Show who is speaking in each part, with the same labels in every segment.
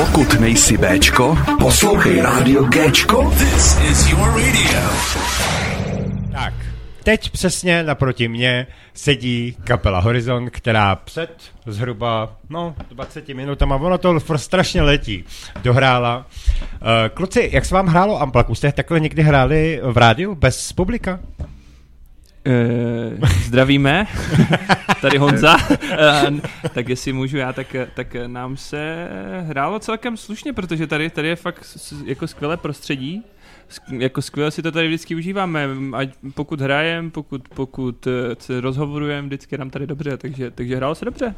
Speaker 1: Pokud nejsi Bčko, poslouchej rádio Gčko.
Speaker 2: This is your radio.
Speaker 3: Tak, teď přesně naproti mně sedí kapela Horizon, která před zhruba no, 20 minutama, ono to strašně letí, dohrála. Uh, kluci, jak se vám hrálo Amplak? Už jste takhle někdy hráli v rádiu bez publika?
Speaker 4: Uh, zdravíme, tady Honza. Uh, tak jestli můžu já, tak, tak nám se hrálo celkem slušně, protože tady, tady je fakt jako skvělé prostředí. Jako skvěle si to tady vždycky užíváme, ať pokud hrajem, pokud, pokud eh, se rozhovorujeme, vždycky nám tady dobře, takže, takže hrálo se dobře.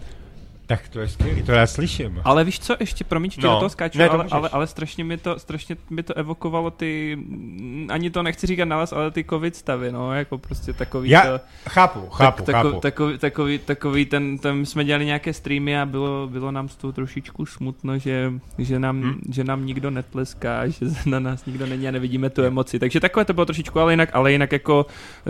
Speaker 3: Tak to je skvělý, to já slyším.
Speaker 4: Ale víš co, ještě promiň, že
Speaker 3: No,
Speaker 4: do toho skáču,
Speaker 3: ne, to
Speaker 4: ale,
Speaker 3: můžeš.
Speaker 4: ale, ale, strašně mi to, strašně mi to evokovalo ty, ani to nechci říkat nalas, ale ty covid stavy, no, jako prostě takový
Speaker 3: Já
Speaker 4: to,
Speaker 3: chápu, chápu,
Speaker 4: tak,
Speaker 3: chápu.
Speaker 4: Takový, takový, takový, takový ten, my jsme dělali nějaké streamy a bylo, bylo nám z toho trošičku smutno, že, že, nám,
Speaker 3: Hm.
Speaker 4: hmm. že nám nikdo netleská, že na nás nikdo není a nevidíme tu emoci. Takže takové to bylo trošičku, ale jinak, ale jinak jako,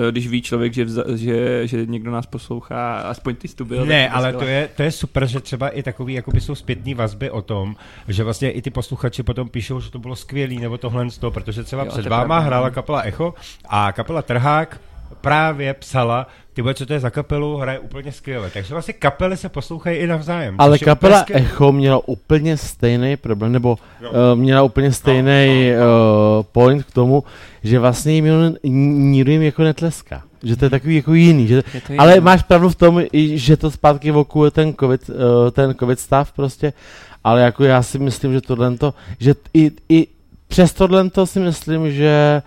Speaker 4: eh, když ví člověk, že, vza, že, že někdo nás poslouchá, aspoň ty jsi tu byl.
Speaker 3: Ne, ale to je, to je super, že třeba i takový, jakoby jsou zpětný vazby o tom, že vlastně i ty posluchači potom píšou, že to bylo skvělý, nebo tohle z toho, protože třeba
Speaker 4: Jo,
Speaker 3: před váma
Speaker 4: pravda.
Speaker 3: hrála kapela Echo a kapela Trhák právě psala, ty vole, co to je za kapelu, hraje úplně skvěle. Takže vlastně kapely se poslouchají i navzájem.
Speaker 5: Ale kapela
Speaker 3: úplně skvělý.
Speaker 5: Echo měla úplně stejný problém, nebo
Speaker 3: Jo.
Speaker 5: uh, měla úplně stejný uh, point k tomu, že vlastně jim nikdo jim jako netleská. Že to je takový jako jiný. Že,
Speaker 4: to
Speaker 5: ale
Speaker 4: jiné.
Speaker 5: máš pravdu v tom, že to zpátky vokuje ten covid, uh, ten covid stav prostě, ale jako já si myslím, že tohle to, že i, i přes tohle to si myslím, že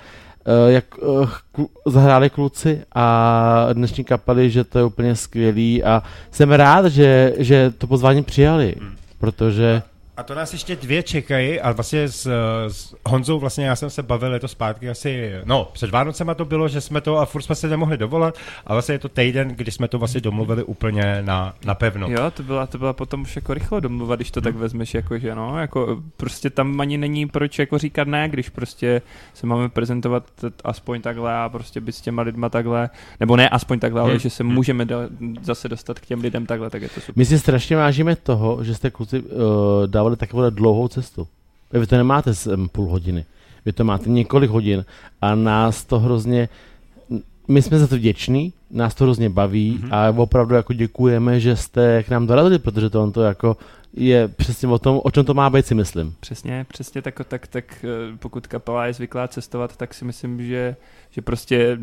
Speaker 5: uh, jak uh, klu, zahráli kluci a dnešní kapely, že to je úplně skvělý a jsem rád, že, že to pozvání přijali,
Speaker 3: Hmm.
Speaker 5: protože
Speaker 3: A to nás ještě dvě čekají a vlastně s, s Honzou vlastně já jsem se bavil, je to zpátky asi, no před Vánocema to bylo, že jsme to a furt jsme se nemohli dovolat a vlastně je to týden, kdy jsme to vlastně domluvili úplně na, na pevno.
Speaker 4: Jo, to byla, to byla potom už jako rychlo domluva, když to
Speaker 3: Hm.
Speaker 4: tak vezmeš, jako že no, jako prostě tam ani není proč jako říkat ne, když prostě se máme prezentovat aspoň takhle a prostě být s těma lidma takhle, nebo ne aspoň takhle, ale
Speaker 3: Hm.
Speaker 4: že se
Speaker 3: Hm.
Speaker 4: můžeme da- zase dostat k těm lidem takhle, tak je to super.
Speaker 5: my si strašně vážíme toho, že jste kluci uh, dávali takovou dlouhou cestu. Vy to nemáte z půl hodiny, vy to máte několik hodin a nás to hrozně, my jsme za to vděční, nás to hrozně baví
Speaker 3: Mhm.
Speaker 5: a opravdu jako děkujeme, že jste k nám dorazili, protože to on to jako je přesně o tom, o čem to má být si myslím.
Speaker 4: Přesně, přesně tak, tak, tak eh, pokud kapela je zvyklá cestovat, tak si myslím, že, že prostě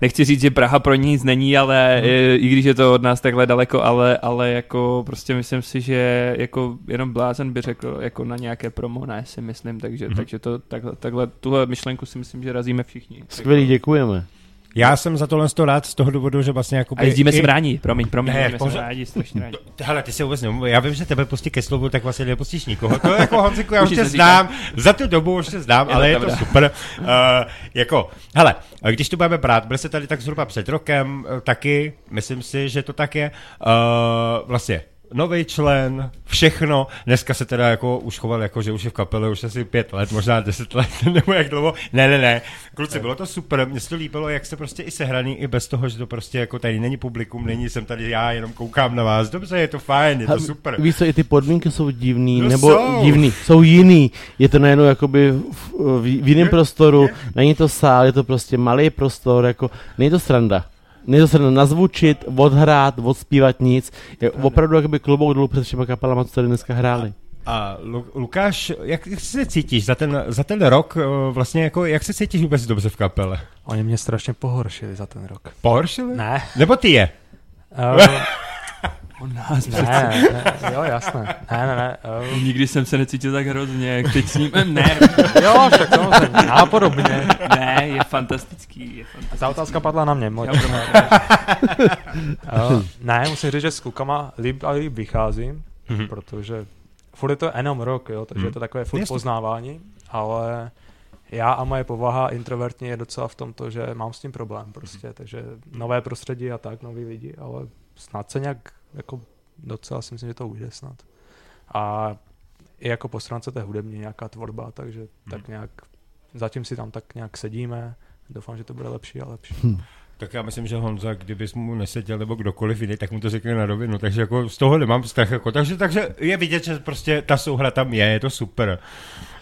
Speaker 4: nechci říct, že Praha pro ní nic není, ale
Speaker 3: Mhm.
Speaker 4: mm. i když je to od nás takhle daleko, ale, ale jako prostě myslím si, že jako jenom blázen by řekl jako na nějaké promo, ne si myslím, takže,
Speaker 3: Mhm.
Speaker 4: mm. takže to takhle, takhle, tuhle myšlenku si myslím, že razíme všichni.
Speaker 5: Skvělý,
Speaker 4: Jako-
Speaker 5: děkujeme.
Speaker 3: Já jsem za tohle toho rád z toho důvodu, že vlastně jako
Speaker 4: A jezdíme sem rádi, promiň, promiň,
Speaker 3: Ne,
Speaker 4: jezdíme sem
Speaker 3: pořád-
Speaker 4: rádi, strašně rádi.
Speaker 3: Hele, ty se vůbec nemluví. Já vím, že tebe pustí ke slovu, tak vlastně nepustíš nikoho. To je jako Honziku, já už tě
Speaker 4: se
Speaker 3: znám, za tu dobu už tě znám, ale
Speaker 4: to
Speaker 3: je to super. Uh, jako, hele, když to budeme brát, byli se tady tak zhruba před rokem eh, taky, myslím si, že to tak je. Uh, vlastně nový člen, všechno. Dneska se teda jako už choval jako, že už je v kapele už asi pět let, možná deset let, nebo jak dlouho. Ne, ne, ne. Kluci, bylo to super. Mně se to líbilo, jak se prostě i sehraný, i bez toho, že to prostě jako tady není publikum, není jsem tady já, jenom koukám na vás. Dobře, je to fajn, je to super.
Speaker 5: Víš co, i ty podmínky jsou divný,
Speaker 3: No
Speaker 5: nebo
Speaker 3: jsou.
Speaker 5: divný, jsou jiný. Je to najednou jakoby v, v, v jiném
Speaker 3: Je-
Speaker 5: prostoru,
Speaker 3: je.
Speaker 5: není to sál, je to prostě malý prostor, jako, není to sranda. To sranda nazvučit, odhrát, odspívat nic. Je opravdu jakoby klobouk dolů před všema kapelama, co tady dneska hráli.
Speaker 3: A Lu- Lukáš, jak jak se cítíš za ten, za ten rok, eh, vlastně jako, jak se cítíš vůbec dobře v kapele?
Speaker 6: Oni mě strašně pohoršili za ten rok.
Speaker 3: Pohoršili?
Speaker 6: Ne.
Speaker 3: Nebo ty je?
Speaker 6: Uh,
Speaker 4: On nás
Speaker 6: ne, ne, jo, jasné. Ne, ne, ne. Uh,
Speaker 4: Nikdy jsem se necítil tak hrozně, jak teď s ním. Ne,
Speaker 6: jo, však samozřejmě. Nápodobně.
Speaker 4: ne, je fantastický, je fantastický.
Speaker 6: Ta otázka padla na mě.
Speaker 4: Budu
Speaker 6: Uh, ne, musím říct, že s klukama líp a líp vycházím,
Speaker 3: Mhm.
Speaker 6: protože furt je to jenom rok, jo, takže
Speaker 3: Mhm.
Speaker 6: je to takové furt
Speaker 3: Jasně.
Speaker 6: poznávání, ale já a moje povaha introvertní je docela v tomto, že mám s tím problém prostě, takže nové prostředí a tak, noví lidi, ale snad se nějak jako docela si myslím, že to ujde snad. A i jako po stránce té hudební nějaká tvorba, takže tak nějak zatím si tam tak nějak sedíme, doufám, že to bude lepší a lepší.
Speaker 5: Hm.
Speaker 3: Tak já myslím, že Honza, kdybys mu neseděl nebo kdokoliv jiný, tak mu to řekne na rovinu. Takže jako z toho nemám strach. Jako. Takže, takže je vidět, že prostě ta souhra tam je, je to super.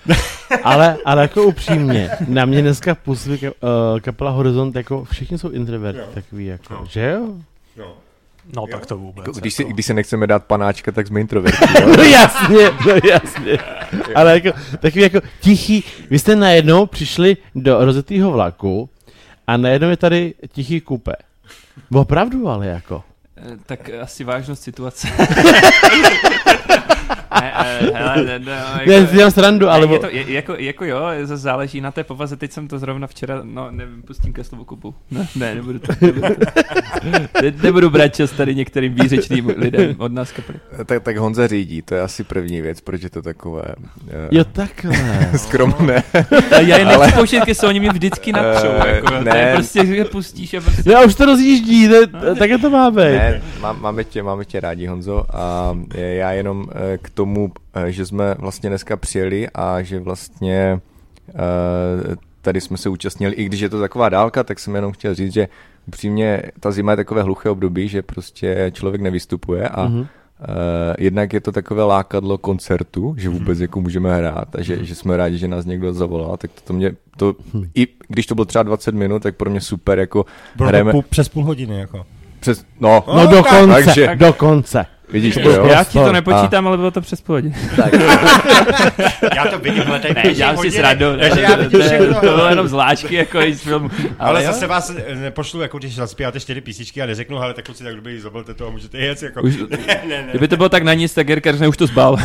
Speaker 5: ale, ale jako upřímně, na mě dneska působí uh, kapela Horizont, jako všichni jsou introverti
Speaker 3: Jo.
Speaker 5: takový, jako,
Speaker 3: No.
Speaker 5: že jo?
Speaker 3: No.
Speaker 6: No
Speaker 3: Jo.
Speaker 6: tak to vůbec.
Speaker 7: Jako, když, si,
Speaker 6: jako.
Speaker 7: když se nechceme dát panáčka, tak jsme introverti.
Speaker 5: No jasně, no jasně. Ale jako, takový jako tichý, vy jste najednou přišli do rozjetého vlaku a najednou je tady tichý kupe. Opravdu ale jako.
Speaker 4: Eh, Tak asi vážnost situace. ne, eh, hele, ne, ne, jako,
Speaker 5: Ne, dělám srandu, ale...
Speaker 4: ne, je to, je, jako, jako jo, zase záleží na té povaze. Teď jsem to zrovna včera, no nevím, pustím ke slovu kupu. Ne, ne nebudu to. Nebudu, to. Ne, nebudu brát čas tady některým výřečným lidem od nás kapely.
Speaker 7: tak, tak Honza řídí, to je asi první věc, proč je to takové
Speaker 5: Jo, takhle.
Speaker 7: uh, skromné.
Speaker 4: A já je nechci pouštět, když se oni mi vždycky napřou.
Speaker 7: Eh,
Speaker 4: jako, to je
Speaker 7: ne.
Speaker 4: prostě, že pustíš a prostě...
Speaker 5: No a už to rozjíždí, ne, také to má být.
Speaker 7: Ne, má, máme, tě, máme tě rádi, Honzo, a eh, já jenom eh, k tomu, eh, že jsme vlastně dneska přijeli a že vlastně eh, tady jsme se účastnili, i když je to taková dálka, tak jsem jenom chtěl říct, že upřímně ta zima je takové hluché období, že prostě člověk nevystupuje a
Speaker 5: Mhm.
Speaker 7: Uh, jednak je to takové lákadlo koncertu, že vůbec jako můžeme hrát a že, že jsme rádi, že nás někdo zavolal, tak to, to mě, to, i když to bylo třeba 20 minut, tak pro mě super, jako
Speaker 3: Bylo
Speaker 7: hrajeme
Speaker 3: půl, přes půl hodiny. Jako.
Speaker 7: přes, no,
Speaker 5: No dokonce,
Speaker 7: takže-
Speaker 5: dokonce.
Speaker 7: Vidíš to, jo?
Speaker 4: Já ti to nepočítám, ale bylo to přes pohodě.
Speaker 3: Já to vidím, ale tady
Speaker 4: Ne,
Speaker 3: půl
Speaker 4: dělám si srandu.
Speaker 3: Takže já vidím všechno.
Speaker 4: To bylo jenom zláčky, jako i z filmu.
Speaker 3: Ale, ale zase vás eh, nepošlu, jako když zaspíváte čtyři písničky a neřeknu, ale tak kluci, tak dobrý, zabalte to a můžete jet. Jako.
Speaker 4: Už,
Speaker 3: ne, ne, ne.
Speaker 4: kdyby to bylo tak na nic, tak Jirka už to zbal.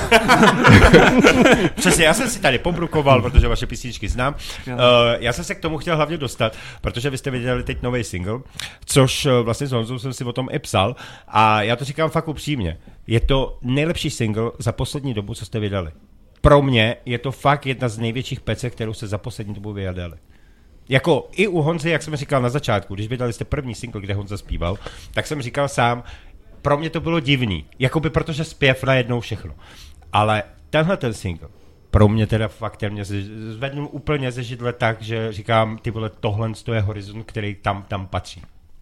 Speaker 3: Přesně, já jsem si tady pobrukoval, protože vaše písničky znám. Uh, já jsem se k tomu chtěl hlavně dostat, protože vy jste viděli teď nový single, což uh, vlastně s Honzou jsem si o tom i psal a já to říkám fakt upřímně. Je to nejlepší single za poslední dobu, co jste vydali. Pro mě je to fakt jedna z největších pecek, kterou se za poslední dobu vydali. Jako i u Honzy, jak jsem říkal na začátku, když vydali jste první single, kde Honza zpíval, tak jsem říkal sám, pro mě to bylo divný, jakoby protože zpěv najednou všechno. Ale tenhle ten single, pro mě teda fakt mě zvednul úplně ze židle tak, že říkám, ty vole, tohle to je horizont, který tam, tam patří.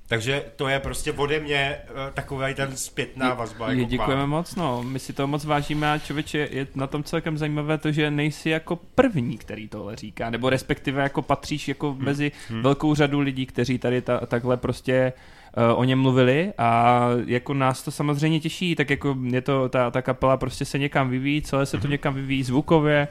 Speaker 3: Takže to je prostě ode mě uh, takový ten zpětná vazba.
Speaker 4: Je,
Speaker 3: Jako
Speaker 4: děkujeme
Speaker 3: mám.
Speaker 4: moc, no. My si to moc vážíme a člověče, je na tom celkem zajímavé to, že nejsi jako první, který tohle říká, nebo respektive jako patříš jako
Speaker 3: Hmm.
Speaker 4: mezi velkou řadu lidí, kteří tady ta, takhle prostě uh, o něm mluvili a jako nás to samozřejmě těší, tak jako je to, ta, ta kapela prostě se někam vyvíjí, celé se
Speaker 3: Hmm.
Speaker 4: to někam vyvíjí zvukově,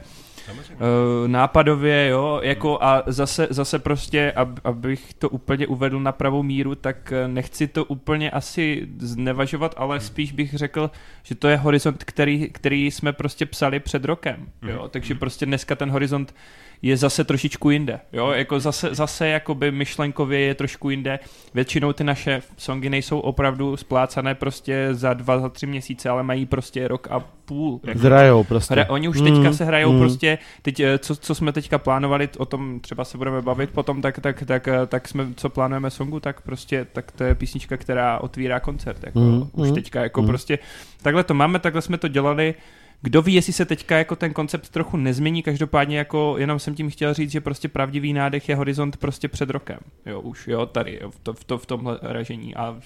Speaker 4: nápadově, jo, jako a zase, zase prostě, ab, abych to úplně uvedl na pravou míru, tak eh, nechci to úplně asi znevažovat, ale spíš bych řekl, že to je horizont, který, který jsme prostě psali před rokem, jo, takže prostě dneska ten horizont je zase trošičku jinde, jo, jako zase, zase jakoby myšlenkově je trošku jinde, většinou ty naše songy nejsou opravdu splácané prostě za dva, za tři měsíce, ale mají prostě rok a půl, jako
Speaker 5: Zrajou prostě.
Speaker 4: Hra, oni už teďka
Speaker 5: Mm,
Speaker 4: se hrajou
Speaker 5: mm.
Speaker 4: prostě, teď, eh, co, co jsme teďka plánovali, o tom třeba se budeme bavit potom, tak, tak, tak, eh, tak jsme, co plánujeme songu, tak prostě, tak to je písnička, která otvírá koncert, jako
Speaker 5: Mm,
Speaker 4: už
Speaker 5: mm,
Speaker 4: teďka, jako
Speaker 5: mm.
Speaker 4: prostě, takhle to máme, takhle jsme to dělali, kdo ví, jestli se teďka jako ten koncept trochu nezmění, každopádně jako jenom jsem tím chtěl říct, že prostě pravdivý nádech je horizont prostě před rokem, jo, už, jo, tady, jo, v, to, v, to, v tomhle ražení a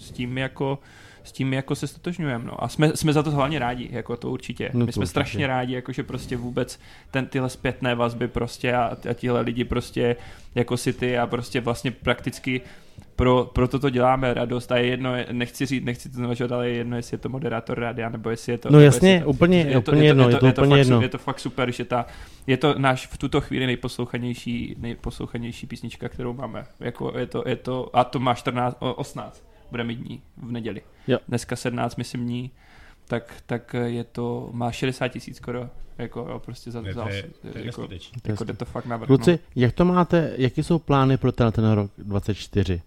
Speaker 4: s tím jako s tím jako se stotožňujeme, no. A jsme, jsme za to hlavně rádi, jako to určitě.
Speaker 5: No
Speaker 4: My
Speaker 5: to
Speaker 4: jsme
Speaker 5: určitě.
Speaker 4: strašně rádi, jako že prostě vůbec ten, tyhle zpětné vazby prostě a, a tihle lidi prostě jako si ty a prostě vlastně prakticky pro, pro toto děláme radost a je jedno, nechci říct, nechci to zvažovat, ale je jedno, jestli je to moderátor rádia, nebo jestli je to...
Speaker 5: No jasně,
Speaker 4: je to,
Speaker 5: úplně-
Speaker 4: je
Speaker 5: úplně jedno, je to úplně
Speaker 4: fakt,
Speaker 5: jedno.
Speaker 4: Je to fakt super, že ta, je to náš v tuto chvíli nejposlouchanější, nejposlouchanější písnička, kterou máme. Jako je to, je to, a to má 14, o- 18, bude mít dní v neděli.
Speaker 5: Jo.
Speaker 4: Dneska 17, myslím, dní, tak, tak je to, má 60 tisíc skoro, jako jo, prostě za,
Speaker 3: Ne,
Speaker 4: za
Speaker 3: to je, to je
Speaker 4: jako,
Speaker 3: neskutečný.
Speaker 4: jako jde to fakt na
Speaker 5: Kluci, jak to máte, jaký jsou plány pro ten, ten rok 24?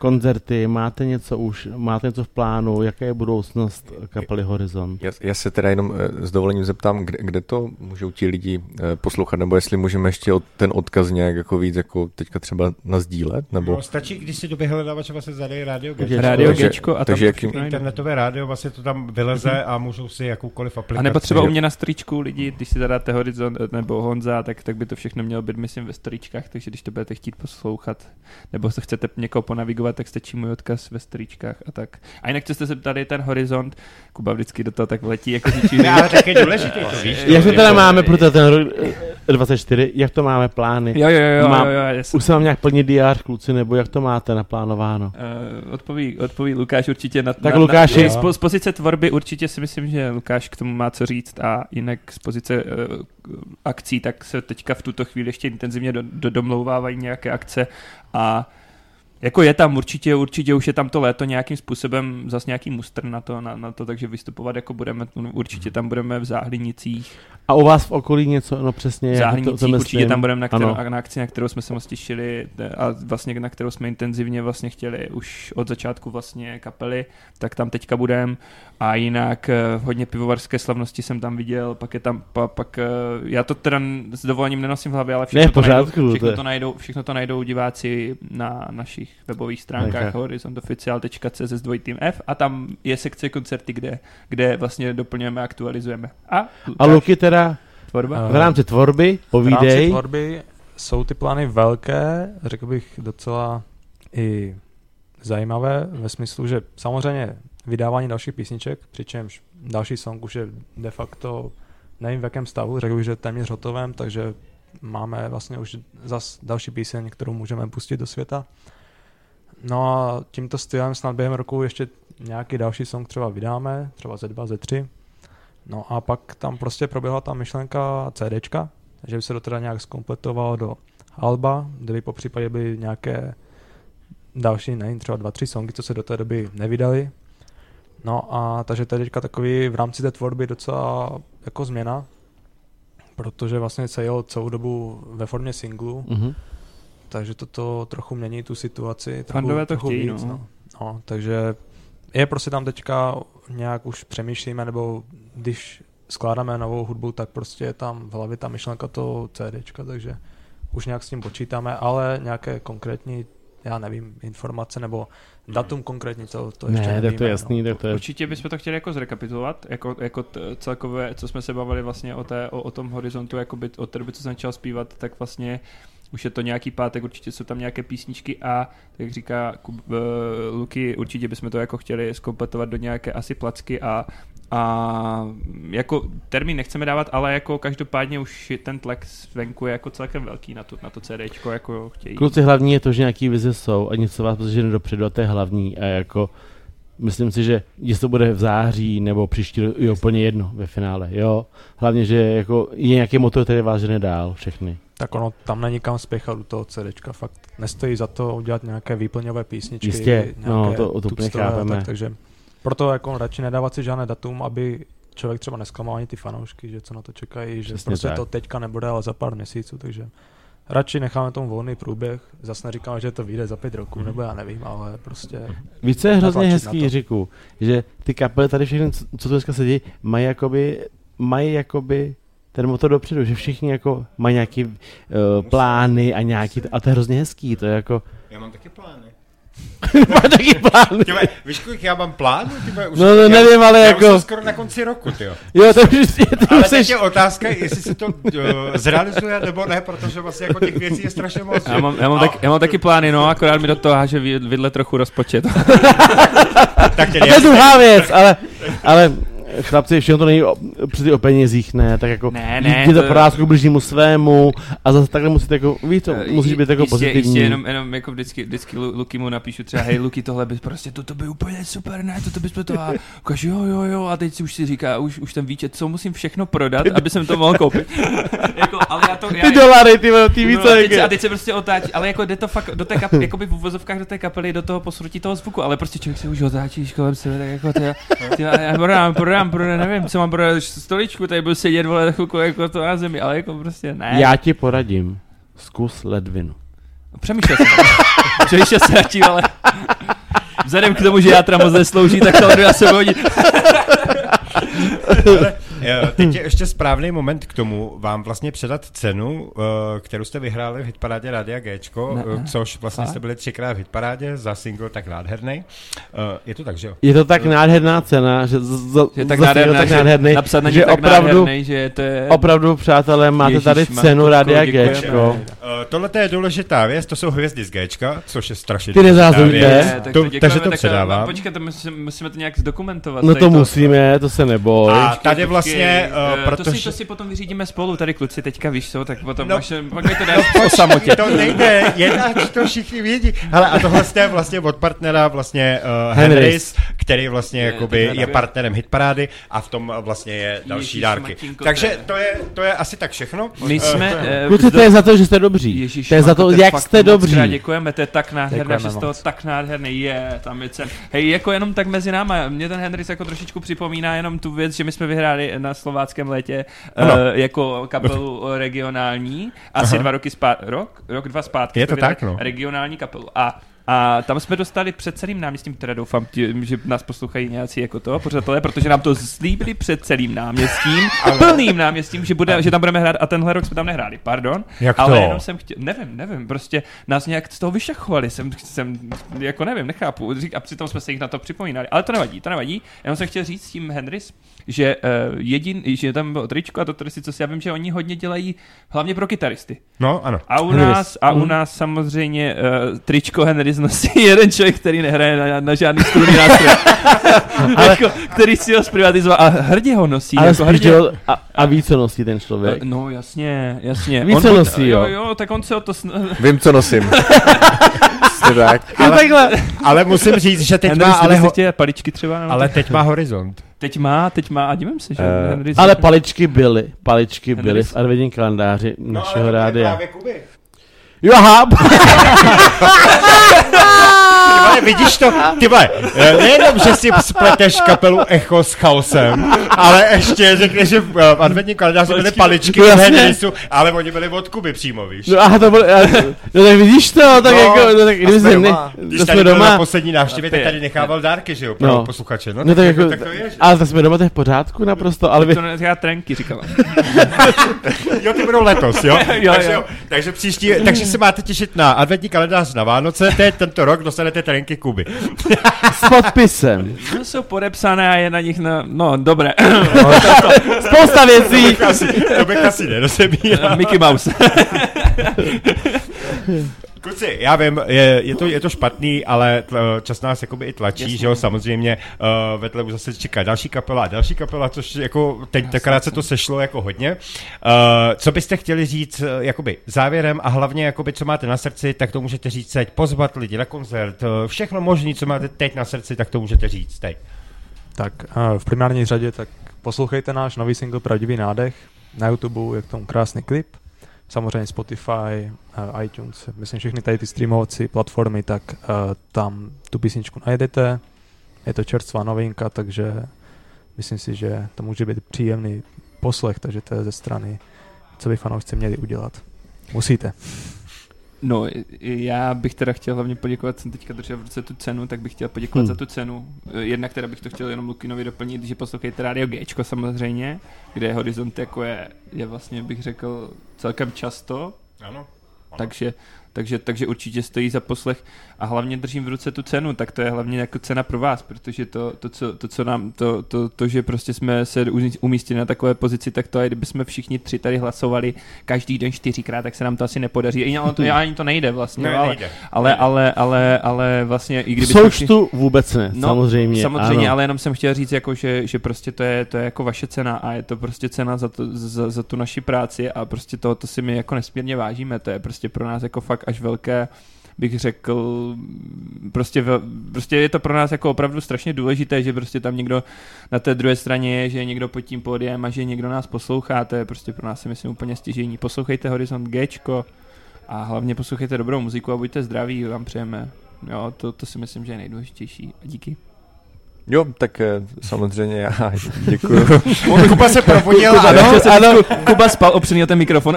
Speaker 5: Koncerty, máte něco už, máte něco v plánu, jaká je budoucnost kapely Horizont?
Speaker 7: Já, já se teda jenom eh, s dovolením zeptám, kde, kde to můžou ti lidi eh, poslouchat, nebo jestli můžeme ještě ten odkaz nějak jako víc jako teďka třeba nazdílet, nebo...
Speaker 3: No, stačí, když si do vyhledávače vlastně zadej Radio
Speaker 5: Takže-
Speaker 3: Gečko.
Speaker 4: Radio
Speaker 7: takže-
Speaker 4: Gečko a tam
Speaker 7: takže jakým-.
Speaker 3: Internetové rádio, vlastně to tam vyleze a můžou si jakoukoliv aplikaci.
Speaker 4: A nebo třeba u mě na stričku lidi, když si zadáte Horizon nebo Honza, tak, tak by to všechno mělo být, myslím, ve stričkách, takže když to budete chtít poslouchat, nebo se chcete někoho ponavigovat, tak stačí můj odkaz ve stričkách a tak. A jinak, co jste se ptali, ten Horizont, Kuba vždycky do toho tak letí, jako řečí,
Speaker 3: Ne, ale tak je důležitý, to víš.
Speaker 5: Jak to teda máme pro ten rok eh, 24, jak to máme plány?
Speaker 4: Jo, jo, jo,
Speaker 5: Mám-
Speaker 4: jo, jo.
Speaker 5: Už se vám nějak plnit DR, kluci, nebo jak to máte naplánováno?
Speaker 4: Uh, odpoví, odpoví Lukáš určitě na,
Speaker 5: Tak
Speaker 4: na,
Speaker 5: Lukáši-
Speaker 4: na, z, z pozice tvorby určitě si myslím, že Lukáš k tomu má co říct a jinak z pozice uh, akcí, tak se teďka v tuto chvíli ještě intenzivně do, do, domlouvávají nějaké akce a jako je tam určitě, určitě už je tam to léto nějakým způsobem zas nějaký mustr na to, na, na to, takže vystupovat jako budeme, určitě tam budeme v Záhlinicích,
Speaker 5: A u vás v okolí něco, no přesně, jak to,
Speaker 4: určitě tam budeme, na, kterou,
Speaker 5: Ano.
Speaker 4: na akci, na kterou jsme se moc těšili a vlastně na kterou jsme intenzivně vlastně chtěli už od začátku vlastně kapely, tak tam teďka budeme a jinak eh, hodně pivovarské slavnosti jsem tam viděl, pak je tam, pa, pak eh, já to teda s dovolením nenosím v hlavě, ale všechno,
Speaker 5: Ne, v
Speaker 4: to, najdou,
Speaker 5: pořádku,
Speaker 4: všechno, to najdou, všechno to najdou diváci na našich webových stránkách
Speaker 5: Nechá.
Speaker 4: horizontofficial.cz s dvojitým F a tam je sekce koncerty, kde, kde vlastně doplňujeme a aktualizujeme. A,
Speaker 5: A Luky teda
Speaker 4: tvorba?
Speaker 5: v rámci tvorby,
Speaker 6: V rámci
Speaker 5: povídej.
Speaker 6: tvorby jsou ty plány velké, řekl bych docela i zajímavé, ve smyslu, že samozřejmě vydávání dalších písniček, přičemž další song už je de facto, nevím v jakém stavu, řekl bych, že téměř hotovém, takže máme vlastně už zas další píseň, kterou můžeme pustit do světa. No a tímto stylem snad během roku ještě nějaký další song třeba vydáme, třeba ze 2, ze 3. No a pak tam prostě proběhla ta myšlenka CDčka, že by se to teda nějak zkompletovalo do Alba, kde by po případě byly nějaké další, nevím, třeba dva, tři songy, co se do té doby nevydali. No a takže to je teďka takový v rámci té tvorby docela jako změna, protože vlastně se jel celou dobu ve formě singlu,
Speaker 5: Mhm.
Speaker 6: takže toto trochu mění tu situaci. Trochu,
Speaker 4: Fandové to
Speaker 6: trochu
Speaker 4: chtějí,
Speaker 6: víc,
Speaker 4: no.
Speaker 6: no. no. takže je prostě tam teďka nějak už přemýšlíme, nebo když skládáme novou hudbu, tak prostě je tam v hlavě ta myšlenka toho CDčka, takže už nějak s tím počítáme, ale nějaké konkrétní, já nevím, informace nebo datum konkrétní, to, to ještě
Speaker 5: Ne,
Speaker 6: nevíme.
Speaker 5: tak to je jasný, tak to je...
Speaker 4: Určitě bychom to chtěli jako zrekapitulovat, jako, jako t, celkové, co jsme se bavili vlastně o, té, o, o tom horizontu, jako by od té doby, co jsem začal zpívat, tak vlastně už je to nějaký pátek, určitě jsou tam nějaké písničky a, tak jak říká Kub, uh, Luky, určitě bychom to jako chtěli zkompletovat do nějaké asi placky a a jako termín nechceme dávat, ale jako každopádně už ten tlak zvenku je jako celkem velký na to, na to CDčko, jako chtějí.
Speaker 5: Kluci, hlavní je to, že nějaký vize jsou a něco vás požene dopředu a to je hlavní a jako myslím si, že jestli to bude v září nebo příští je úplně jedno ve finále, jo. Hlavně, že jako je nějaký motor, který vás žene dál, všechny.
Speaker 6: Tak ono tam není kam spěchat u toho CDčka, fakt nestojí za to udělat nějaké výplňové písničky.
Speaker 5: Jistě, no, to- to úplně chápeme.
Speaker 6: Tak, takže proto jako radši nedávat si žádné datum, aby člověk třeba nesklamal ani ty fanoušky, že co na to čekají, že
Speaker 5: Přesně
Speaker 6: prostě
Speaker 5: tak.
Speaker 6: to teďka nebude, ale za pár měsíců, takže radši necháme tomu volný průběh. Zase neříkám, že to vyjde za pět roků, nebo já nevím, ale prostě
Speaker 5: Víš, co je hrozně hezký. Jiříku, že ty kapely tady všechny, co co tu dneska sedí, mají jakoby, mají jakoby ten motor dopředu, že všichni jako mají nějaký uh, plány a nějaký, a to je hrozně hezký, to je jako,
Speaker 3: Já mám taky plány.
Speaker 5: má taky plány.
Speaker 3: Tyhle, víš, kolik já mám plánů? Už,
Speaker 5: No, no
Speaker 3: já,
Speaker 5: nevím, ale
Speaker 3: já
Speaker 5: jako,
Speaker 3: už jsem skoro na konci roku, tyjo.
Speaker 5: jo, to už, ty
Speaker 3: Ale
Speaker 5: už
Speaker 3: teď je otázka, jestli se to uh, zrealizuje nebo ne, protože vlastně jako těch věcí je strašně moc.
Speaker 4: Já mám, já, mám tak, já mám taky plány, no, akorát mi do toho háže vid- vidle trochu rozpočet.
Speaker 3: tak
Speaker 5: a to je druhá věc, ale, ale chlapci, všechno to není o, přeci o penězích, ne, tak jako
Speaker 4: Ne, ne,
Speaker 5: jděte
Speaker 4: to-
Speaker 5: to... porážku blížnímu svému a zase takhle musíte jako, víš co,
Speaker 4: Eh,
Speaker 5: musíš být jako
Speaker 4: jistě,
Speaker 5: pozitivní.
Speaker 4: Jistě, jenom, jenom jako vždycky, vždycky Lu- Luky mu napíšu třeba, hej Luky, tohle by prostě, toto by úplně super, ne, toto bys to a ukáž, jo, jo, jo, a teď si už si říká, už, už ten výčet, co musím všechno prodat, aby jsem to mohl koupit. jako, ale já to, já,
Speaker 5: Ty dolary, ty, ty víš,
Speaker 4: No, a, teď a teď se prostě otáčí, ale jako jde to fakt do té kapely, jako by v uvozovkách do té kapely, do toho posunutí toho zvuku, ale prostě člověk se už otáčí kolem sebe, tak jako ty, ty já prodám, prodám, prodám, nevím, co mám prodat stoličku, tady byl sedět, vole, chvilku jako to na zemi, ale jako prostě ne.
Speaker 5: Já ti poradím, zkus ledvinu.
Speaker 4: Přemýšlel jsem. Přeště se zatím, ale vzhledem k tomu, že já teda moc neslouží, tak to já se hodit.
Speaker 3: Teď je ještě správný moment k tomu vám vlastně předat cenu, eh, kterou jste vyhráli v hitparádě Radia
Speaker 4: Ne,
Speaker 3: eh, což vlastně jste byli třikrát v hitparádě za single tak nádherný. Eh, Je to tak, že jo?
Speaker 5: Je to tak nádherná cena, že,
Speaker 4: tak
Speaker 5: je
Speaker 4: nádherná,
Speaker 5: tak
Speaker 4: že
Speaker 5: nádherný,
Speaker 4: napsat na ní
Speaker 5: že
Speaker 4: tak
Speaker 5: opravdu,
Speaker 4: nádherný, že to je...
Speaker 5: opravdu, přátelé, máte
Speaker 4: Ježíš,
Speaker 5: tady cenu Radia.
Speaker 3: Eh, Tohle je důležitá věc, to jsou hvězdy z Gčka, což je strašně
Speaker 5: Ty nezázujte.
Speaker 4: tak
Speaker 3: To- takže to
Speaker 4: tak,
Speaker 3: předávám.
Speaker 4: no, Počkej, to musíme, to nějak zdokumentovat.
Speaker 5: No to musíme, to se neboj.
Speaker 3: A tady vlastně,
Speaker 4: Eh,
Speaker 3: uh,
Speaker 4: to, si,
Speaker 3: protože...
Speaker 4: to si potom vyřídíme spolu, tady kluci teďka víš co, tak potom
Speaker 3: No.
Speaker 4: no, až, pak mi to dáš po samotě.
Speaker 3: To nejde, jinak to všichni vědí. Hele, a tohle je vlastně od partnera vlastně uh,
Speaker 5: Henrys.
Speaker 3: Který vlastně
Speaker 4: Je,
Speaker 3: jakoby je partnerem hitparády a v tom vlastně je další
Speaker 4: Ježíš,
Speaker 3: dárky.
Speaker 4: Matínko,
Speaker 3: Takže
Speaker 4: to je-
Speaker 3: to je, asi tak všechno.
Speaker 4: My
Speaker 3: Eh,
Speaker 4: jsme... eh,
Speaker 5: Kluci, to je za to, že jste dobří.
Speaker 4: Ježíš,
Speaker 5: to je za to, jak jste dobří.
Speaker 4: krát Děkujeme, to je tak nádherné, že z toho
Speaker 6: moc.
Speaker 4: tak nádherný je, tam je cen. Hej, jako jenom tak mezi náma, mě ten Henrys jako trošičku připomíná jenom tu věc, že my jsme vyhráli na slováckém létě
Speaker 3: Ano.
Speaker 4: uh, jako kapelu regionální, asi
Speaker 3: Aha.
Speaker 4: dva roky zpátky, rok, rok, dva zpátky.
Speaker 3: Je to tak, no.
Speaker 4: Regionální kapelu. A a tam jsme dostali před celým náměstím, teda doufám, tím, že nás poslouchají nějací jako to, pořadatelé, protože nám to slíbili před celým náměstím, plným náměstím, že, bude, že tam budeme hrát a tenhle rok jsme tam nehráli, pardon.
Speaker 3: Jak
Speaker 4: ale
Speaker 3: to?
Speaker 4: jenom jsem chtěl, nevím, nevím, prostě nás nějak z toho vyšachovali, jsem, jsem jako nevím, nechápu, a přitom jsme se jich na to připomínali, ale to nevadí, to nevadí, jenom jsem chtěl říct s tím Henrys, že uh, jedin, že tam bylo tričko a to tady si, co si já vím, že oni hodně dělají hlavně pro kytaristy.
Speaker 3: No, ano.
Speaker 4: A u
Speaker 5: Henrys.
Speaker 4: nás, a u nás samozřejmě uh, tričko Henrys nosí jeden člověk, který nehraje na, na žádný strunný nástroj. ale, jako, který si ho zprivatizoval a hrdě ho nosí.
Speaker 5: Ale
Speaker 4: jako hrdě,
Speaker 5: ho- a, a ví, co nosí ten člověk.
Speaker 4: No jasně, jasně. On
Speaker 5: co nosí, jo.
Speaker 4: jo. Jo, tak on se o to sn...
Speaker 7: Vím, co nosím. Tak.
Speaker 5: Ale, takhle.
Speaker 3: Ale musím říct, že teď má,
Speaker 4: Henry,
Speaker 3: ale, ho,
Speaker 4: paličky třeba. Nebo
Speaker 3: ale
Speaker 4: tak.
Speaker 3: teď má horizont.
Speaker 4: Teď má, teď má, a dívám se, že
Speaker 7: Eh,
Speaker 4: Henry
Speaker 5: ale paličky byly, paličky
Speaker 4: Henrys.
Speaker 5: byly v adventním kalendáři našeho
Speaker 3: No,
Speaker 5: rádia.
Speaker 3: Kuby.
Speaker 5: Jo, aha,
Speaker 3: Ty vole, vidíš to? Ty vole, eh, nejenom, že si spleteš kapelu Echo s chaosem, ale ještě řekneš, že v eh, v adventním kalendáři byly paličky
Speaker 5: No.
Speaker 3: Henrysu, ale oni byli od Kuby přímo, víš?
Speaker 5: no aha, to bylo, no tak vidíš to, tak
Speaker 3: No,
Speaker 5: jako, no, tak kdyby
Speaker 7: jsme
Speaker 5: jsme, ne,
Speaker 7: doma.
Speaker 3: Když
Speaker 5: to
Speaker 3: tady byl na
Speaker 5: doma,
Speaker 3: poslední návštěvě, tak tady nechával dárky, že jo, pro
Speaker 5: No.
Speaker 3: posluchače. No,
Speaker 5: no tak jako,
Speaker 3: tak to je, že?
Speaker 5: ale tak jsme doma, to je v pořádku naprosto, ale vy,
Speaker 4: To já trenky říkala.
Speaker 3: Jo, ty budou letos, jo?
Speaker 4: Jo,
Speaker 3: takže,
Speaker 4: jo.
Speaker 3: takže příští, takže se máte těšit na adventní kalendář na Vánoce, teď tento rok dostanete terenky Kuby.
Speaker 5: s podpisem.
Speaker 4: No, jsou podepsané a je na nich, na, no dobré.
Speaker 5: Spousta věcí.
Speaker 3: Asi, to bych asi nerozebíral.
Speaker 4: Mickey Mouse.
Speaker 3: Kluci, já vím, je, je, to, je to špatný, ale tl, čas nás jakoby i tlačí,
Speaker 4: Jasně.
Speaker 3: že jo, samozřejmě uh, ve tlebu zase čeká další kapela a další kapela, což jako teď tenkrát se to sešlo jako hodně. Uh, co byste chtěli říct, uh, jakoby závěrem a hlavně, jakoby, co máte na srdci, tak to můžete říct teď, pozvat lidi na koncert, uh, všechno možné, co máte teď na srdci, tak to můžete říct teď.
Speaker 6: Tak eh, v primární řadě tak poslouchejte náš nový single Pravdivý nádech. Na YouTube je k tomu krásný klip. Samozřejmě Spotify, eh, iTunes, myslím všechny tady ty streamovací platformy, tak eh, tam tu písničku najdete. Je to čerstvá novinka, takže myslím si, že to může být příjemný poslech, takže to je ze strany, co by fanoušci měli udělat. Musíte.
Speaker 4: No, já bych teda chtěl hlavně poděkovat, jsem teďka držel v ruce tu cenu, tak bych chtěl poděkovat
Speaker 5: Hmm.
Speaker 4: za tu cenu. Jednak teda bych to chtěl jenom Lukinovi doplnit, že poslouchejte Radio Gčko samozřejmě, kde Horizont jako je, je vlastně bych řekl celkem často,
Speaker 3: Ano.
Speaker 4: takže, takže, takže určitě stojí za poslech a hlavně držím v ruce tu cenu, tak to je hlavně jako cena pro vás, protože to, to, co, to, co nám, to, to, to, že prostě jsme se umístili na takové pozici, tak to je, kdyby jsme všichni tři tady hlasovali každý den čtyřikrát, tak se nám to asi nepodaří. I, to, ani to nejde vlastně,
Speaker 3: Ne,
Speaker 4: ale,
Speaker 3: nejde.
Speaker 4: ale, ale, ale, ale vlastně i kdyby jsme všichni-
Speaker 5: součtu vůbec ne,
Speaker 4: No,
Speaker 5: samozřejmě.
Speaker 4: Samozřejmě,
Speaker 5: ano.
Speaker 4: ale jenom jsem chtěl říct, jako, že, že prostě to je, to je jako vaše cena a je to prostě cena za, to, za, za tu naši práci a prostě to, to si my jako nesmírně vážíme. To je prostě pro nás jako fakt až velké bych řekl, prostě, prostě je to pro nás jako opravdu strašně důležité, že prostě tam někdo na té druhé straně je, že je někdo pod tím pódiem a že někdo nás poslouchá, to je prostě pro nás si myslím úplně stěžení. Poslouchejte Horizont Gčko a hlavně poslouchejte dobrou muziku a buďte zdraví, vám přejeme. Jo, to, to si myslím, že je nejdůležitější. Díky.
Speaker 7: Jo, tak eh, samozřejmě já děkuju.
Speaker 3: Kuba se probudil,
Speaker 8: Kuba,
Speaker 3: ano,
Speaker 8: ano, ano. Kuba spal opřený o ten mikrofon.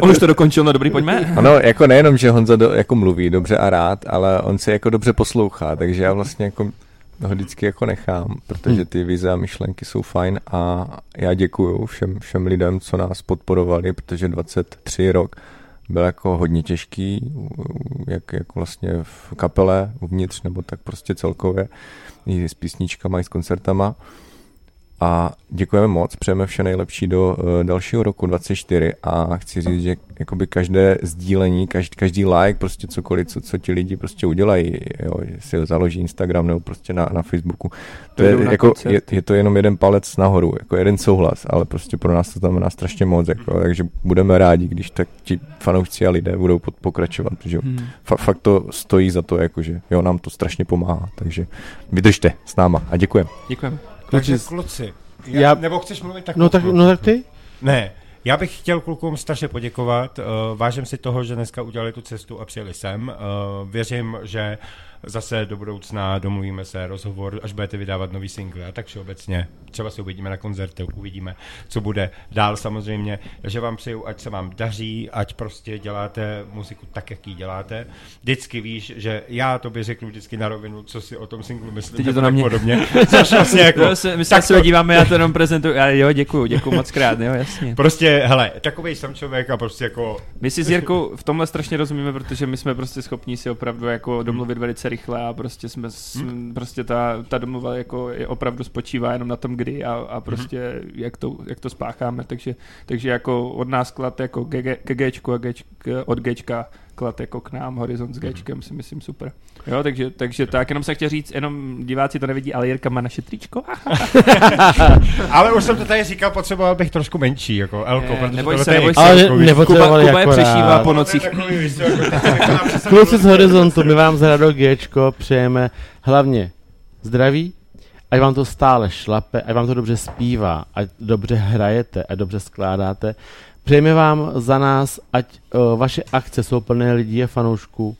Speaker 8: On už to dokončil, no dobrý, pojďme.
Speaker 7: Ano, jako nejenom, že Honza do, jako mluví dobře a rád, ale on se jako dobře poslouchá, takže já vlastně jako ho vždycky jako nechám, protože ty vize a myšlenky jsou fajn a já děkuju všem, všem lidem, co nás podporovali, protože 23 rok byl jako hodně těžký, jak, jak vlastně v kapele uvnitř, nebo tak prostě celkově, i s písničkama, i s koncertama. A děkujeme moc, přejeme vše nejlepší do uh, dalšího roku 24 a chci říct, že jakoby každé sdílení, každý, každý like, prostě cokoliv, co, co ti lidi prostě udělají, jo, si založí Instagram nebo prostě na, na Facebooku, to je, jako, je, je, to jenom jeden palec nahoru, jako jeden souhlas, ale prostě pro nás to znamená strašně moc, jako, takže budeme rádi, když tak ti fanoušci a lidé budou pod, pokračovat, protože hmm. fa, fakt to stojí za to, jakože jo, nám to strašně pomáhá, takže vydržte s náma a děkujeme.
Speaker 8: Děkujeme.
Speaker 3: Takže kluci, já,
Speaker 5: Já-
Speaker 3: nebo chceš mluvit tak
Speaker 5: No tak, no tak ty?
Speaker 3: Ne, já bych chtěl klukům strašně poděkovat. Uh, vážím si toho, že dneska udělali tu cestu a přijeli sem. Uh, věřím, že zase do budoucna domluvíme se rozhovor, až budete vydávat nový single a tak všeobecně. Třeba se uvidíme na koncertě, uvidíme, co bude dál samozřejmě. Takže vám přeju, ať se vám daří, ať prostě děláte muziku tak, jak ji děláte. Vždycky víš, že já tobě řeknu vždycky na rovinu, co si o tom singlu myslím.
Speaker 8: Teď to na mě.
Speaker 3: Podobně. Což vlastně jako,
Speaker 8: Jo, se, my se
Speaker 3: tak
Speaker 8: se
Speaker 3: to-
Speaker 8: díváme, já to jenom prezentuju. Já, jo, děkuju, děkuju moc krát, jo, jasně.
Speaker 3: Prostě, hele, takovej jsem člověk a prostě jako
Speaker 8: My si s Jirkou v tomhle strašně rozumíme, protože my jsme prostě schopní si opravdu jako domluvit velice rychle a prostě jsme, s, prostě ta, ta domluva jako je opravdu spočívá jenom na tom, kdy a, a prostě jak, to, jak to spácháme, takže, takže jako od nás klad jako GG, GGčku a Gčk, od Gčka klad jako k nám, Horizont s Gčkem si myslím super. Jo, takže, takže tak, jenom se chtěl říct, jenom diváci to nevidí, ale Jirka má naše tričko.
Speaker 3: Ale už jsem to tady říkal, potřeboval bych trošku menší, jako Elko,
Speaker 8: Ne,
Speaker 3: protože
Speaker 8: neboj
Speaker 3: tohle
Speaker 8: se,
Speaker 3: to je
Speaker 8: neboj se.
Speaker 5: Ale.
Speaker 8: Kuba,
Speaker 5: nepotřebovali
Speaker 8: Kuba je přešívá po
Speaker 3: je
Speaker 8: nocích.
Speaker 3: jako,
Speaker 5: Kluci z Horizontu, my vám z Rado Gčko přejeme hlavně zdraví, ať vám to stále šlape, ať vám to dobře zpívá, ať dobře hrajete, ať dobře skládáte. Přejeme vám za nás, ať uh, vaše akce jsou plné lidí a fanoušků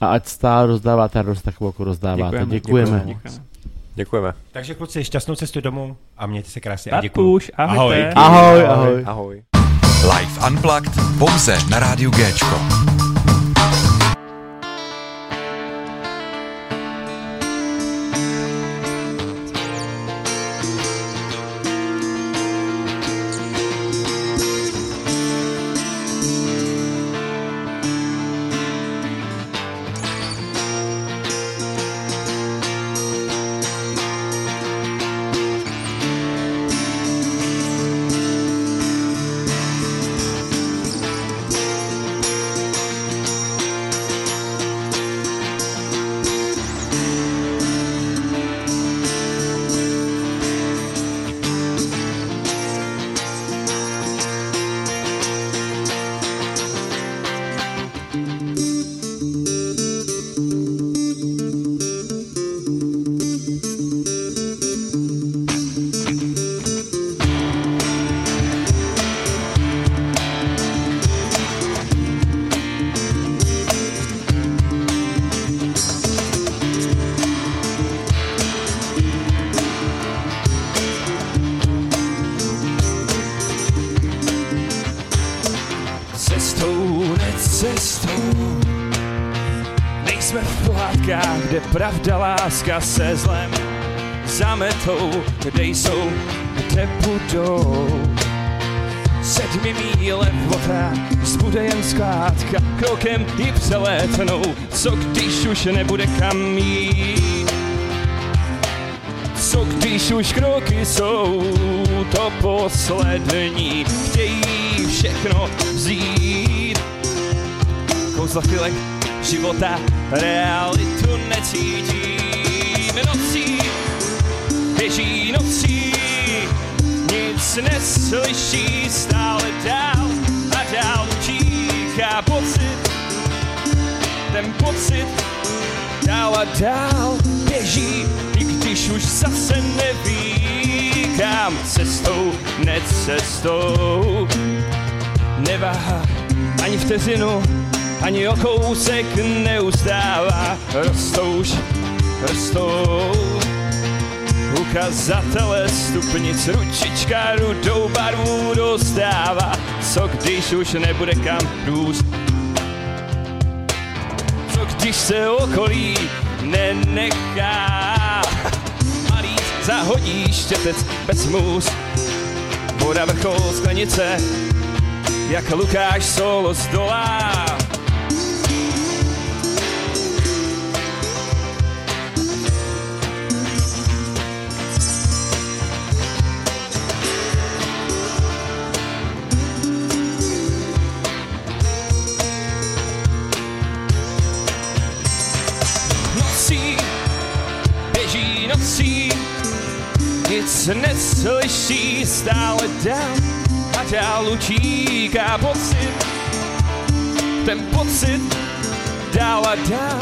Speaker 5: a ať stále rozdáváte radost takovou, jako rozdáváte. Děkujeme.
Speaker 8: děkujeme.
Speaker 7: Děkujeme.
Speaker 3: Takže kluci, šťastnou cestu domů a mějte se krásně a děkuju.
Speaker 8: Papuš, ahojte.
Speaker 5: Ahoj, ahoj.
Speaker 7: Ahoj.
Speaker 1: Live Unplugged pouze na rádiu Géčko.
Speaker 4: Kde jsou, kde budou Sedmi míle vota, zbude jen skládka Krokem ji přelétnou, co když už nebude kam jít co když už kroky jsou to poslední, chtějí všechno vzít. Kouzla chvilek života, realitu necítím. Nocí, běží nocí, nic neslyší, stále dál a dál utíká pocit, ten pocit dál a dál běží, i když už zase neví, kam cestou, necestou. Neváhá ani vteřinu, ani o kousek neustává, rostou už, rostou, ukazatele stupnic ručička rudou barvu dostává. Co když už nebude kam růst? Co když se okolí nenechá? Malý zahodí štětec bez mus. Voda vrchol sklenice, jak Lukáš solo zdolá. Nic neslyší, stále dál a dál utíká pocit, ten pocit dál a dál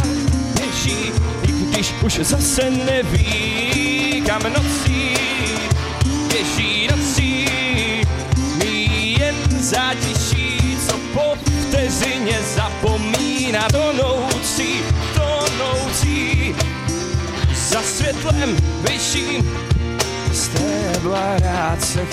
Speaker 4: běží, i když už zase neví, kam nocí, běží nocí, jen zátiší, co po vteřině zapomíná tonoucí, tonoucí, za světlem vyšším stébla rád se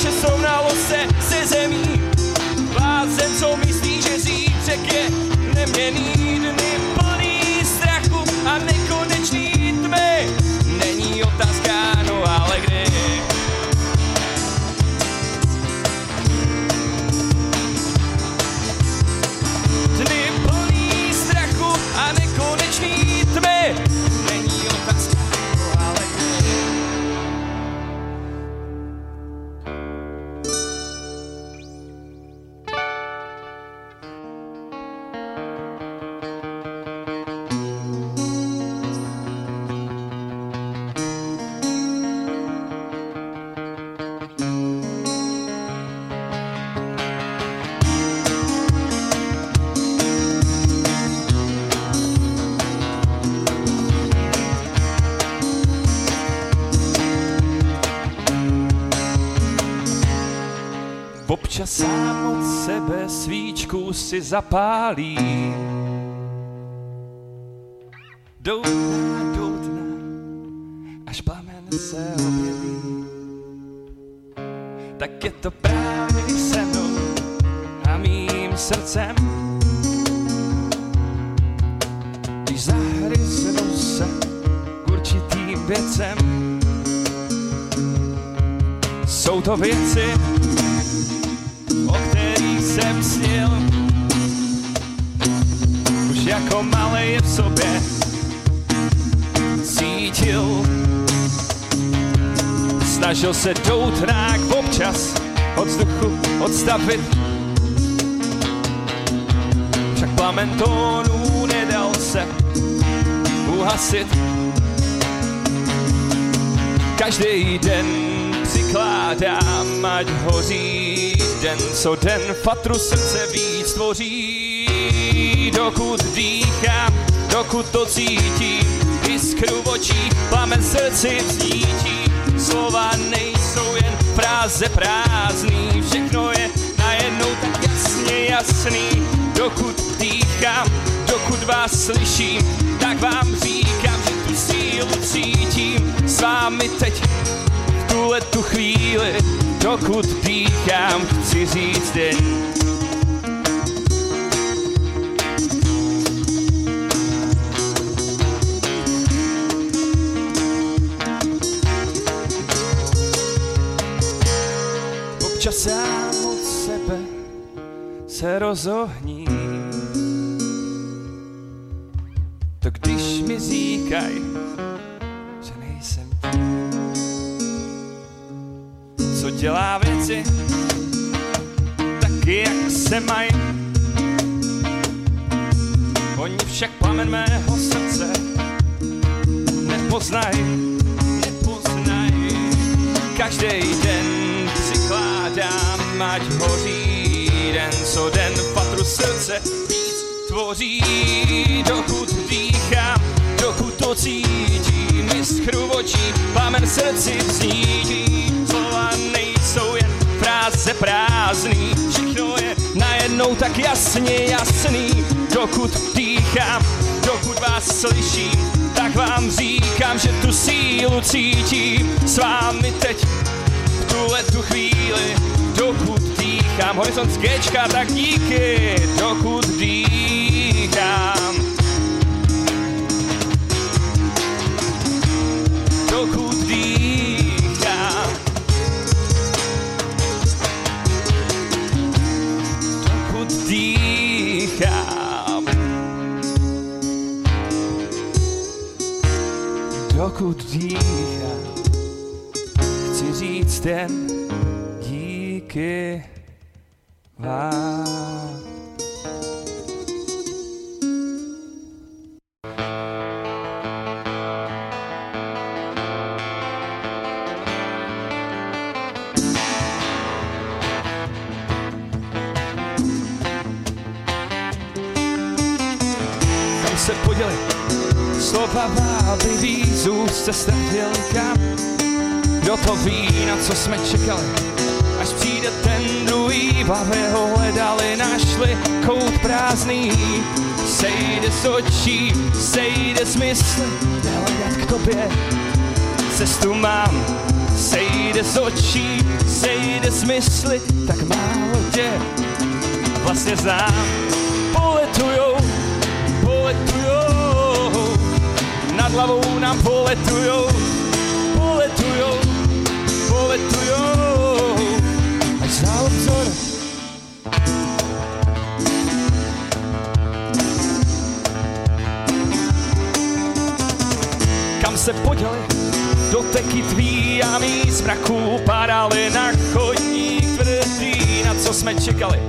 Speaker 4: že srovnalo se se zemí. Blázen, co myslí, že zítřek je neměný dny si zapálí. Doutná, doutná, až plamen se objeví. Tak je to právě se mnou a mým srdcem. Když zahryznu se k určitým věcem, jsou to věci, jako je v sobě svítil. Snažil se doutrák občas od vzduchu odstavit. Však plamen tónů nedal se uhasit. Každý den přikládám, ať hoří den co den, fatru srdce víc tvoří. Dokud dýchám, dokud to cítím, iskru v očích, plamen srdci vznítí. Slova nejsou jen fráze prázdný, všechno je najednou tak jasně jasný. Dokud dýchám, dokud vás slyším, tak vám říkám, že tu sílu cítím s vámi teď v tuhle tu chvíli, dokud dýchám, chci říct jen se rozohní. To když mi říkaj, že nejsem tím, co dělá věci taky, jak se mají. Oni však plamen mého srdce nepoznají, nepoznají. Každý den přikládám, ať hoří den co den, patru srdce víc tvoří, dokud dýchám, dokud to cítím, v očí, plamen srdci vzítí, slova nejsou jen fráze prázdný, všechno je najednou tak jasně jasný, dokud dýchám, dokud vás slyším, tak vám říkám, že tu sílu cítím. S vámi teď v tuhle tu chvíli, dokud dýchám. Horizont z Gčka, tak díky, dokud dýchám. Dokud dýchám. Dokud dýchám. Dokud dýchám chci říct jen díky se poděli slova z úst se ztratil kam? Kdo to ví, na co jsme čekali, až přijde ten druhý, v hlavě ho hledali, našli kout prázdný. Sejde z očí, sejde z mysli, nehledat k tobě, cestu mám. Sejde z očí, sejde z mysli, tak málo tě vlastně znám. Poletujou, poletujou, nad hlavou nám poletujou, poletujou, poletujou, se poděli doteky tvý a mý z mraků padaly na chodník tvrdý, na co jsme čekali,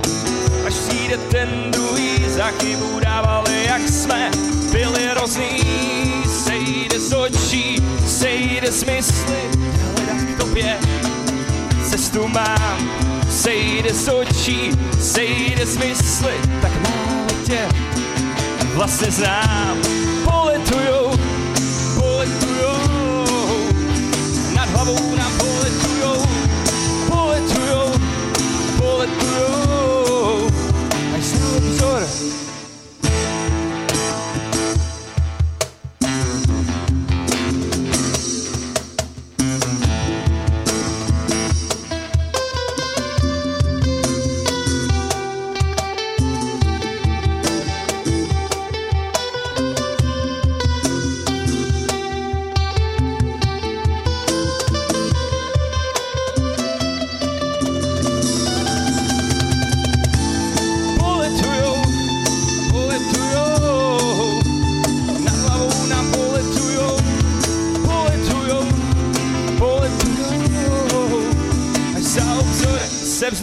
Speaker 4: až přijde ten druhý, za chybu dávali, jak jsme byli hrozný, sejde z očí, sejde z mysli, hledat k tobě cestu mám, sejde z očí, sejde z mysli, tak málo tě vlastně znám. Poletujou,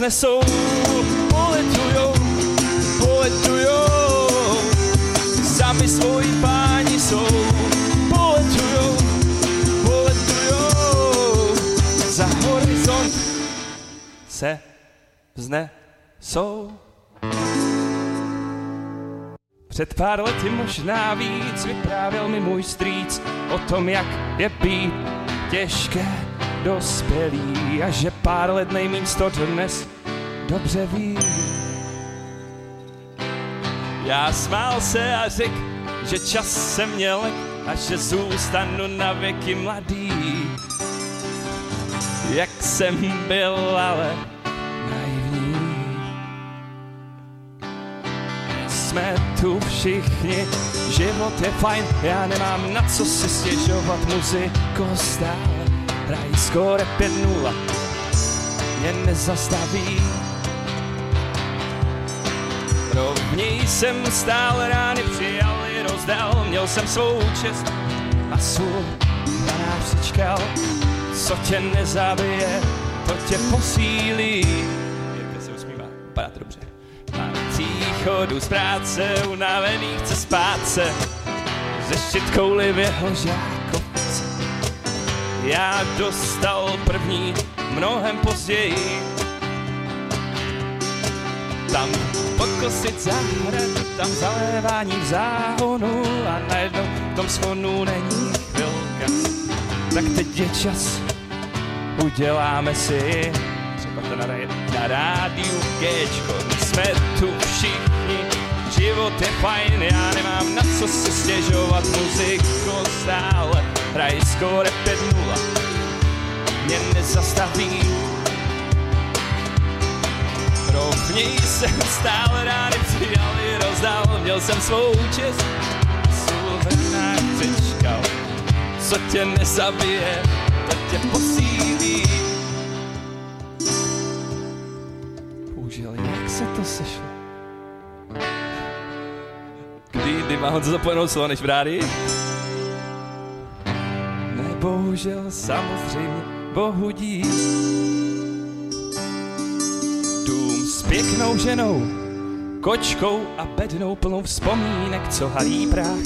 Speaker 4: se vznesou, poletujou, poletujou, sami svoji páni jsou, poletujou, poletujou, za horizont se vznesou. Před pár lety možná víc vyprávěl mi můj strýc o tom, jak je být těžké dospělý a že pár let nejmín to dnes dobře ví. Já smál se a řekl, že čas se měl a že zůstanu na věky mladý. Jak jsem byl, ale naivní. jsme tu všichni, život je fajn, já nemám na co si stěžovat, muziko stále, hrají skoro 5-0, mě nezastaví. Rovněj jsem stále rány přijal i rozdal, měl jsem svou čest a sůl na nás přičkal, co tě nezabije, to tě posílí. Jak se usmívá, vypadá to dobře. Pár příchodu z práce, unavený chce spát se, řešit kouli v jeho žákovce. Já dostal první mnohem později, tam pokosit zahradu, tam zalévání v záhonu a najednou v tom schonu není chvilka. Tak teď je čas, uděláme si třeba to na, na rádiu Gčko. Jsme tu všichni, život je fajn, já nemám na co si stěžovat, muziko stále hrají skoro 5-0, mě nezastaví. Rovněj jsem stále rány přijal i rozdal, měl jsem svou čest, nás přečkal, co tě nezabije, to tě posílí. Bohužel, jak se to sešlo? Kdy, kdy má Honza zapomenout slovo než v rádi? Ne, bohužel, samozřejmě, bohu dík. Dům s pěknou ženou, kočkou a bednou plnou vzpomínek, co halí prach.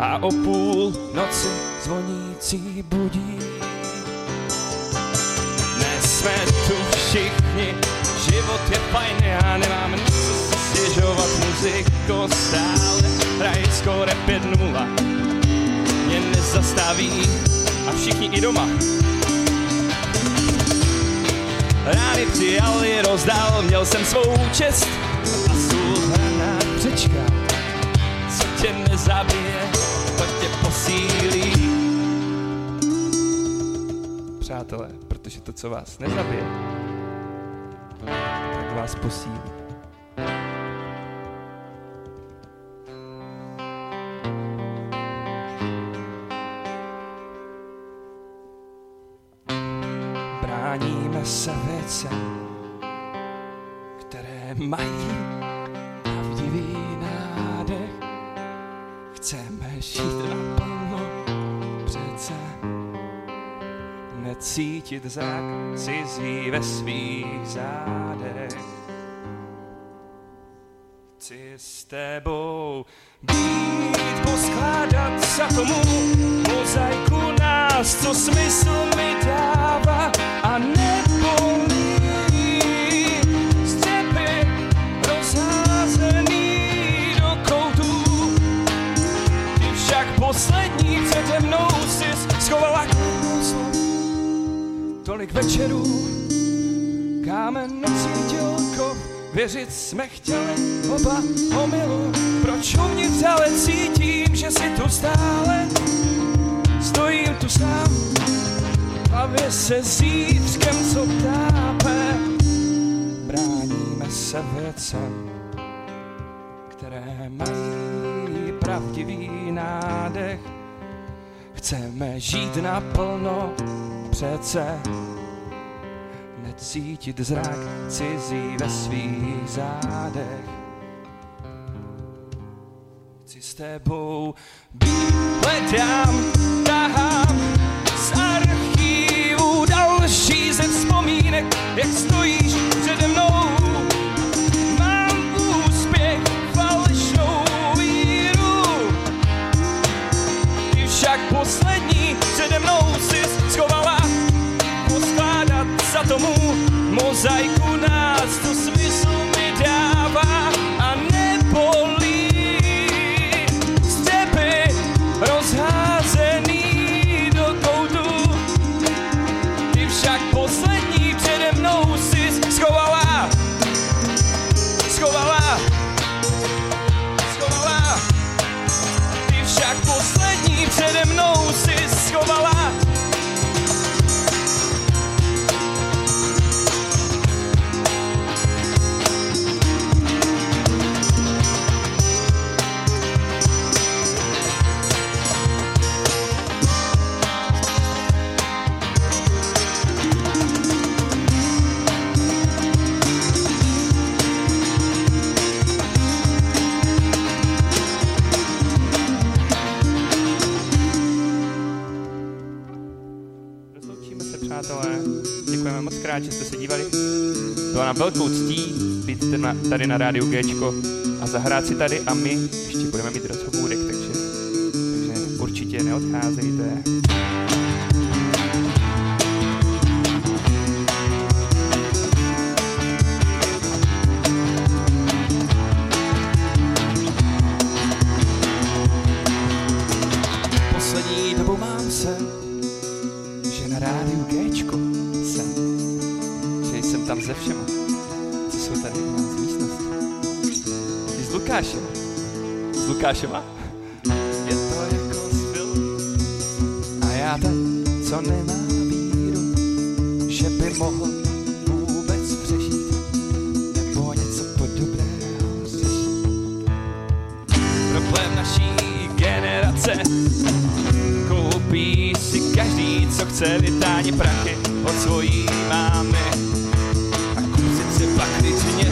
Speaker 4: A o půl noci zvonící budí. Dnes jsme tu všichni, život je fajn, já nemám na co stěžovat, muziko stále hraje skoro 5-0. Mě nezastaví a všichni i doma Rány přijali, rozdal, měl jsem svou čest a sůl hranát přečkal. Co tě nezabije, to tě posílí. Přátelé, protože to, co vás nezabije, tak vás posílí. Se věcem, které mají pravdivý nádech. Chceme žít naplno přece, necítit zrak cizí ve svých zádech. Chci s tebou být, poskládat za tomu mozaiku nás, co smysl mi dává a nebolí. Tolik večerů, kámen necítil kov, věřit jsme chtěli oba omilu. Proč uvnitř ale cítím, že si tu stále stojím tu sám, hlavě se zítřkem, co tápe. Bráníme se věcem, které mají pravdivý nádech. Chceme žít naplno, přece necítit zrak cizí ve svých zádech. Chci s tebou být, hledám, tahám z archívu další ze vzpomínek však
Speaker 8: velkou ctí být tady na, rádiu Gčko a zahrát si tady a my ještě budeme mít rozhovůrek, takže, takže určitě neodcházejte.
Speaker 4: Poslední dobou mám se, že na rádiu jsem,
Speaker 8: Že jsem tam se všema, Lukášem. S Lukášema?
Speaker 4: je to jako z filmu. A já ten, co nemá víru, že by mohl vůbec přežít, nebo něco podobného řešit. Problém naší generace koupí si každý, co chce vytáni prachy od svojí mámy a kusit si pak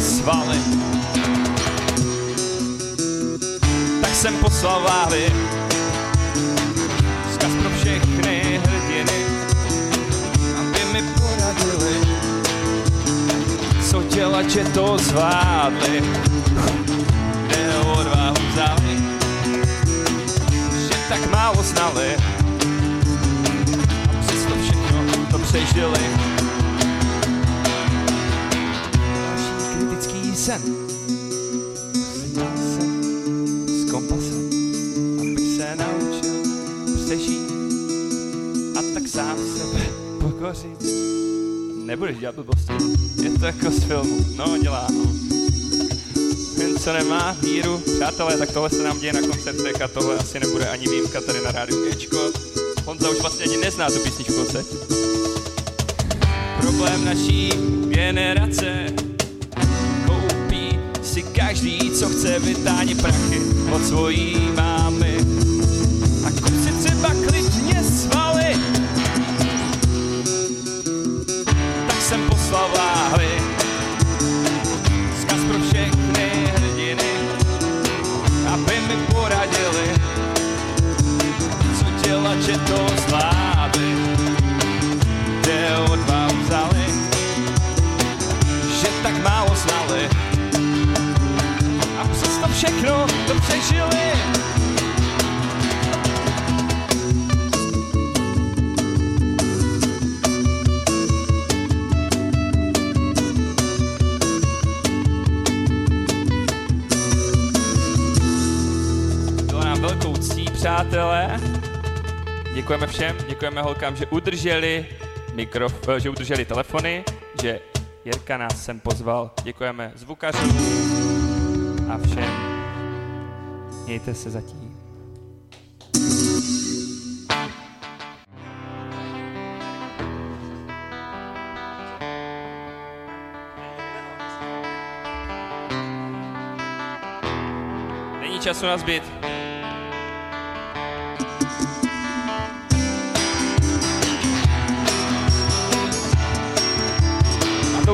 Speaker 4: svaly. Jsem poslal váhy vzkaz pro všechny hrdiny, aby mi poradili, co dělat, že to zvládli, kde odvahu vzali, že tak málo znali. A přesto všechno to přežili. Kritický sen pokořit.
Speaker 8: Nebudeš dělat blbosti. Je to jako z filmu. No, dělá, no. Jen co nemá víru, přátelé, tak tohle se nám děje na koncertech a tohle asi nebude ani výjimka tady na rádiu Gčko. Honza už vlastně ani nezná tu písničku koncertě.
Speaker 4: Problém naší generace koupí si každý, co chce vytáni prachy od svojí mámy
Speaker 8: Děkujeme všem, děkujeme holkám, že udrželi mikrof, eh, že udrželi telefony, že Jirka nás sem pozval. Děkujeme zvukařům a všem. Mějte se zatím. Není času na zbyt.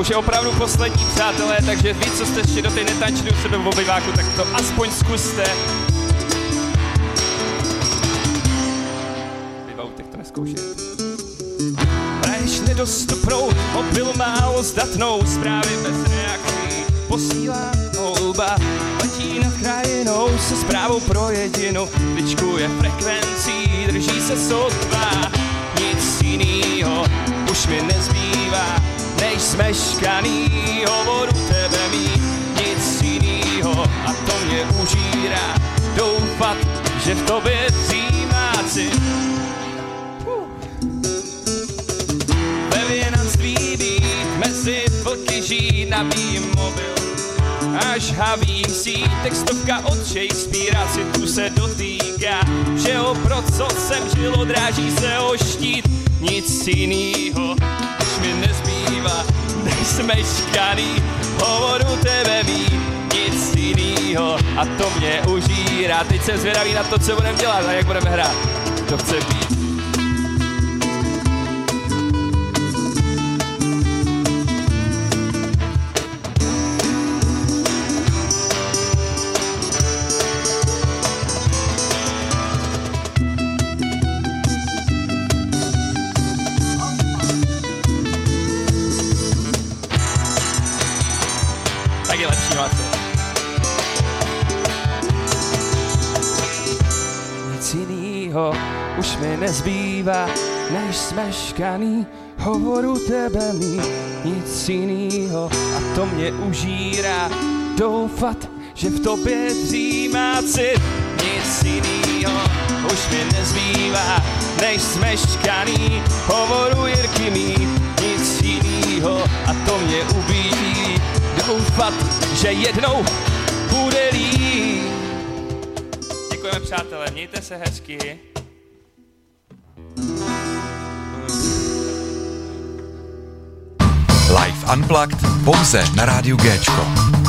Speaker 8: Už je opravdu poslední, přátelé, takže vy, co jste ještě do té netančili u sebe v obyváku, tak to aspoň zkuste. Vy v to neskoušejte.
Speaker 4: Hraješ nedostuprou, mobil málo zdatnou, zprávy bez reakcí, posílá houba, letí nad krajinou se zprávou pro jedinu, vyčkuje frekvencí, drží se sotva, nic jinýho už mi nezbývá, než smeškaný hovoru tebe mít, nic jinýho. A to mě užírá, doufat, že v tobě dřímáci ve věnanství být, mezi vlky žít, nabíjím mobil. Až haví sí, textovka od Shakespearea si tu se dotýká, že o pro co jsem žil, odráží se o štít, nic jinýho nezbývá, než smeškaný hovoru tebe mít, nic jinýho a to mě užírá. Teď jsem zvědavý na to, co budeme dělat a jak budeme hrát. To chce být. Nezbývá, než smeškaný hovoru tebe mý. Nic jinýho a to mě užírá, doufat, že v tobě dřímá cit. Nic jinýho už mi nezbývá, než smeškaný hovoru Jirky mý. Nic jinýho a to mě ubíjí, doufat, že jednou bude líp. Děkujeme přátelé, mějte se hezky.
Speaker 1: Unplugged pouze na rádiu Géčko.